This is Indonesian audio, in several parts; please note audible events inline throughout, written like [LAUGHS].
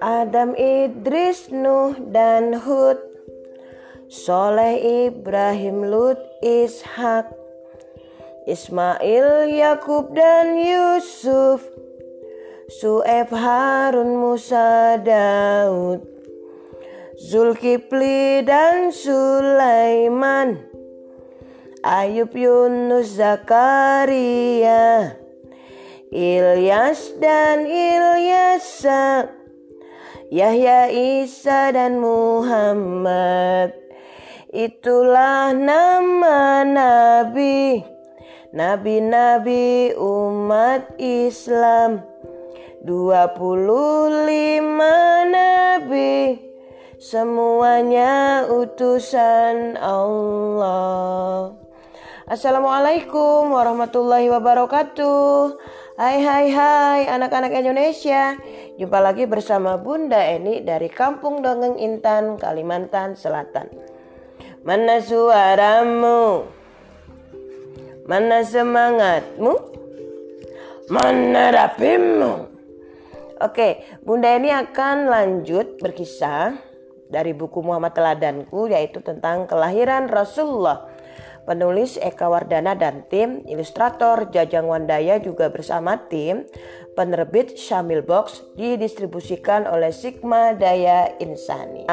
Adam Idris Nuh dan Hud. Soleh Ibrahim Lut Ishak. Ismail Yakub dan Yusuf. Su'eb Harun Musa Daud. Zulkifli dan Sulaiman Ayub Yunus Zakaria Ilyas dan Ilyasa Yahya, Isa, dan Muhammad. Itulah nama Nabi, Nabi-Nabi umat Islam. 25 Nabi, semuanya utusan Allah. Assalamualaikum warahmatullahi wabarakatuh. Hai hai hai anak-anak Indonesia Jumpa lagi bersama Bunda Eni dari Kampung Dongeng Intan, Kalimantan Selatan Mana suaramu? Mana semangatmu? Mana rapimu? Oke, Bunda Eni akan lanjut berkisah dari buku Muhammad Teladanku yaitu tentang kelahiran Rasulullah Penulis Eka Wardana dan tim, ilustrator Jajang Wandaya juga bersama tim, penerbit Syamil Box didistribusikan oleh Sigma Daya Insani.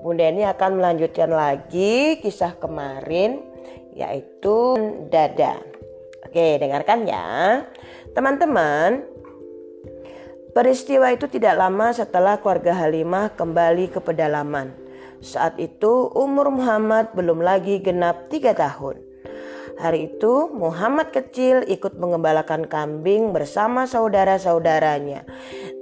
Bunda ini akan melanjutkan lagi kisah kemarin yaitu dada. Oke, dengarkan ya. Teman-teman, peristiwa itu tidak lama setelah keluarga Halimah kembali ke pedalaman. Saat itu umur Muhammad belum lagi genap tiga tahun. Hari itu Muhammad kecil ikut mengembalakan kambing bersama saudara-saudaranya.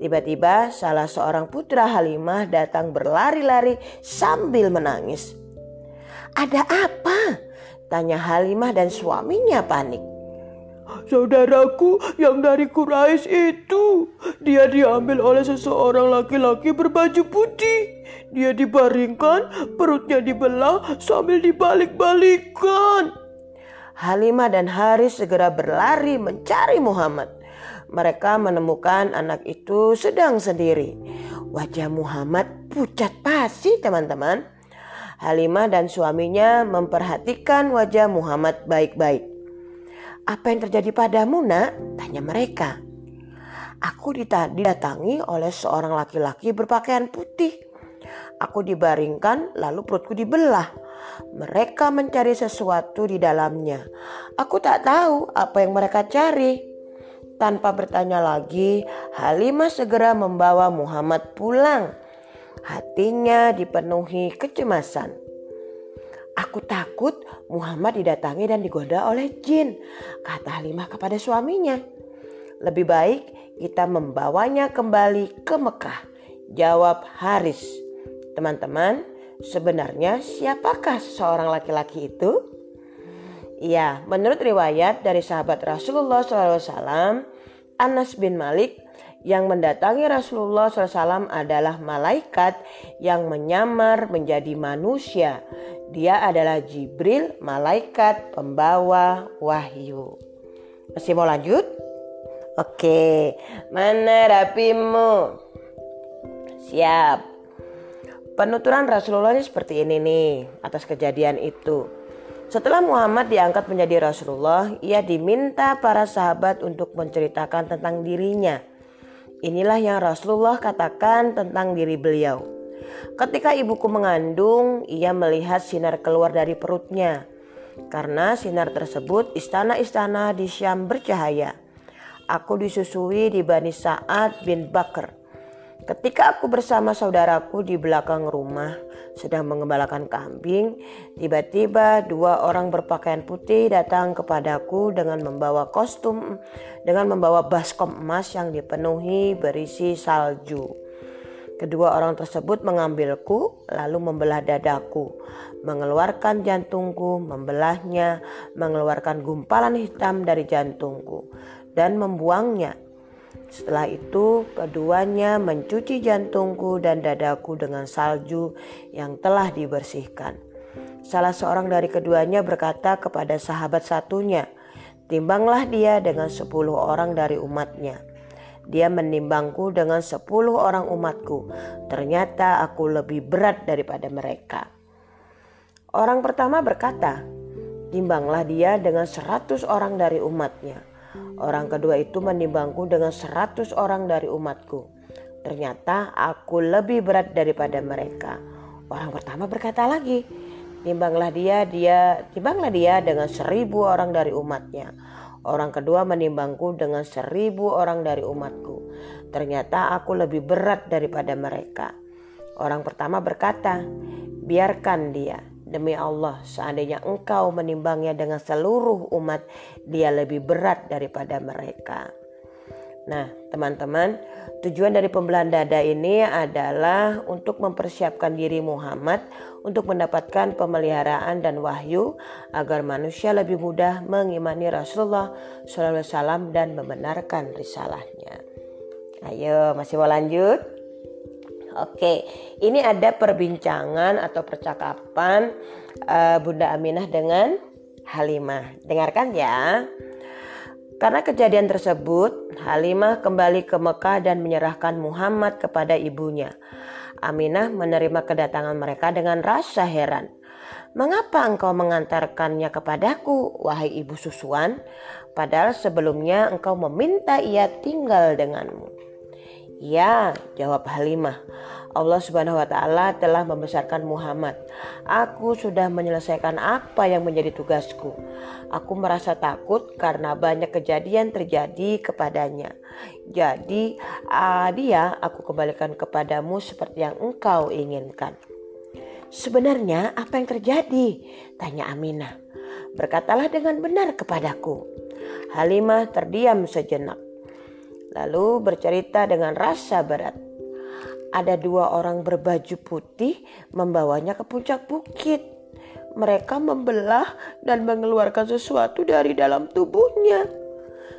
Tiba-tiba salah seorang putra Halimah datang berlari-lari sambil menangis. Ada apa? Tanya Halimah dan suaminya panik. Saudaraku yang dari Quraisy itu, dia diambil oleh seseorang laki-laki berbaju putih. Dia dibaringkan, perutnya dibelah sambil dibalik-balikan. Halimah dan Haris segera berlari mencari Muhammad. Mereka menemukan anak itu sedang sendiri. Wajah Muhammad pucat pasi teman-teman. Halimah dan suaminya memperhatikan wajah Muhammad baik-baik. Apa yang terjadi padamu nak? Tanya mereka. Aku didatangi oleh seorang laki-laki berpakaian putih. Aku dibaringkan lalu perutku dibelah. Mereka mencari sesuatu di dalamnya. Aku tak tahu apa yang mereka cari. Tanpa bertanya lagi, Halimah segera membawa Muhammad pulang. Hatinya dipenuhi kecemasan. Aku takut Muhammad didatangi dan digoda oleh jin, kata Halimah kepada suaminya. Lebih baik kita membawanya kembali ke Mekah, jawab Haris. Teman-teman, sebenarnya siapakah seorang laki-laki itu? Ya, menurut riwayat dari sahabat Rasulullah SAW, Anas bin Malik yang mendatangi Rasulullah SAW adalah malaikat yang menyamar menjadi manusia. Dia adalah Jibril, malaikat pembawa wahyu. Masih mau lanjut? Oke, mana rapimu? Siap. Penuturan Rasulullah ini seperti ini nih atas kejadian itu. Setelah Muhammad diangkat menjadi Rasulullah, ia diminta para sahabat untuk menceritakan tentang dirinya. Inilah yang Rasulullah katakan tentang diri beliau. Ketika ibuku mengandung, ia melihat sinar keluar dari perutnya. Karena sinar tersebut, istana-istana di Syam bercahaya. Aku disusui di Bani Sa'ad bin Bakr Ketika aku bersama saudaraku di belakang rumah sedang mengembalakan kambing, tiba-tiba dua orang berpakaian putih datang kepadaku dengan membawa kostum, dengan membawa baskom emas yang dipenuhi berisi salju. Kedua orang tersebut mengambilku, lalu membelah dadaku, mengeluarkan jantungku, membelahnya, mengeluarkan gumpalan hitam dari jantungku, dan membuangnya setelah itu, keduanya mencuci jantungku dan dadaku dengan salju yang telah dibersihkan. Salah seorang dari keduanya berkata kepada sahabat satunya, Timbanglah dia dengan sepuluh orang dari umatnya. Dia menimbangku dengan sepuluh orang umatku. Ternyata aku lebih berat daripada mereka. Orang pertama berkata, timbanglah dia dengan seratus orang dari umatnya. Orang kedua itu menimbangku dengan seratus orang dari umatku. Ternyata aku lebih berat daripada mereka. Orang pertama berkata lagi, timbanglah dia, dia, timbanglah dia dengan seribu orang dari umatnya. Orang kedua menimbangku dengan seribu orang dari umatku. Ternyata aku lebih berat daripada mereka. Orang pertama berkata, biarkan dia. Demi Allah, seandainya engkau menimbangnya dengan seluruh umat, dia lebih berat daripada mereka. Nah, teman-teman, tujuan dari pembelahan dada ini adalah untuk mempersiapkan diri Muhammad untuk mendapatkan pemeliharaan dan wahyu agar manusia lebih mudah mengimani Rasulullah SAW dan membenarkan risalahnya. Ayo, masih mau lanjut? Oke, ini ada perbincangan atau percakapan uh, Bunda Aminah dengan Halimah. Dengarkan ya. Karena kejadian tersebut, Halimah kembali ke Mekah dan menyerahkan Muhammad kepada ibunya. Aminah menerima kedatangan mereka dengan rasa heran. Mengapa engkau mengantarkannya kepadaku, wahai ibu susuan? Padahal sebelumnya engkau meminta ia tinggal denganmu. Ya, jawab Halimah. Allah Subhanahu wa taala telah membesarkan Muhammad. Aku sudah menyelesaikan apa yang menjadi tugasku. Aku merasa takut karena banyak kejadian terjadi kepadanya. Jadi, uh, dia aku kembalikan kepadamu seperti yang engkau inginkan. Sebenarnya apa yang terjadi? Tanya Aminah. Berkatalah dengan benar kepadaku. Halimah terdiam sejenak. Lalu bercerita dengan rasa berat ada dua orang berbaju putih membawanya ke puncak bukit. Mereka membelah dan mengeluarkan sesuatu dari dalam tubuhnya.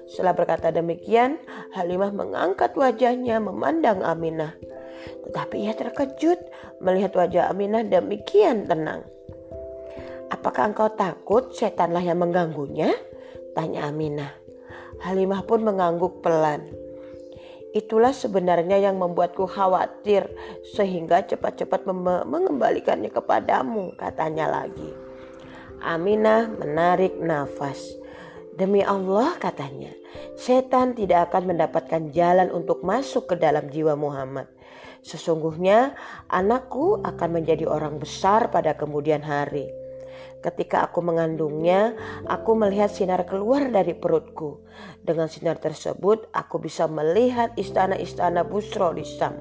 Setelah berkata demikian, Halimah mengangkat wajahnya memandang Aminah. Tetapi ia terkejut melihat wajah Aminah demikian tenang. Apakah engkau takut setanlah yang mengganggunya? Tanya Aminah. Halimah pun mengangguk pelan. Itulah sebenarnya yang membuatku khawatir sehingga cepat-cepat mengembalikannya kepadamu katanya lagi. Aminah menarik nafas. Demi Allah katanya, setan tidak akan mendapatkan jalan untuk masuk ke dalam jiwa Muhammad. Sesungguhnya anakku akan menjadi orang besar pada kemudian hari. Ketika aku mengandungnya, aku melihat sinar keluar dari perutku. Dengan sinar tersebut, aku bisa melihat istana-istana Busro di Sam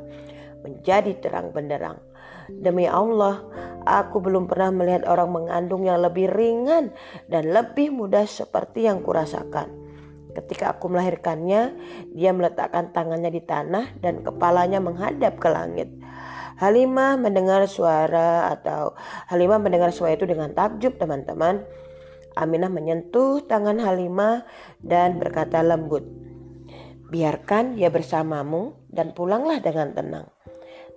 menjadi terang benderang. Demi Allah, aku belum pernah melihat orang mengandung yang lebih ringan dan lebih mudah seperti yang kurasakan. Ketika aku melahirkannya, dia meletakkan tangannya di tanah dan kepalanya menghadap ke langit. Halimah mendengar suara atau Halimah mendengar suara itu dengan takjub teman-teman. Aminah menyentuh tangan Halimah dan berkata lembut, biarkan dia bersamamu dan pulanglah dengan tenang.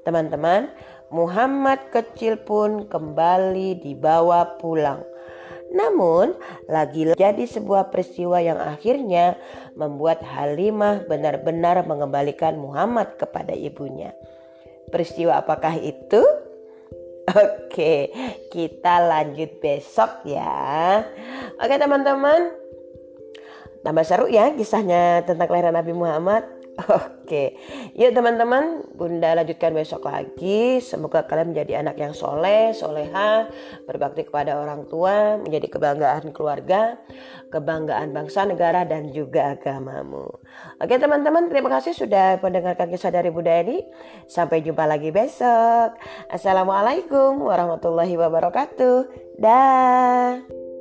Teman-teman, Muhammad kecil pun kembali dibawa pulang. Namun, lagi jadi sebuah peristiwa yang akhirnya membuat Halimah benar-benar mengembalikan Muhammad kepada ibunya. Peristiwa apakah itu? [LAUGHS] Oke, kita lanjut besok ya. Oke teman-teman, tambah seru ya kisahnya tentang kelahiran Nabi Muhammad. Oke, yuk teman-teman, Bunda lanjutkan besok lagi. Semoga kalian menjadi anak yang soleh, soleha, berbakti kepada orang tua, menjadi kebanggaan keluarga, kebanggaan bangsa, negara, dan juga agamamu. Oke teman-teman, terima kasih sudah mendengarkan kisah dari Bunda ini. Sampai jumpa lagi besok. Assalamualaikum warahmatullahi wabarakatuh. Dah.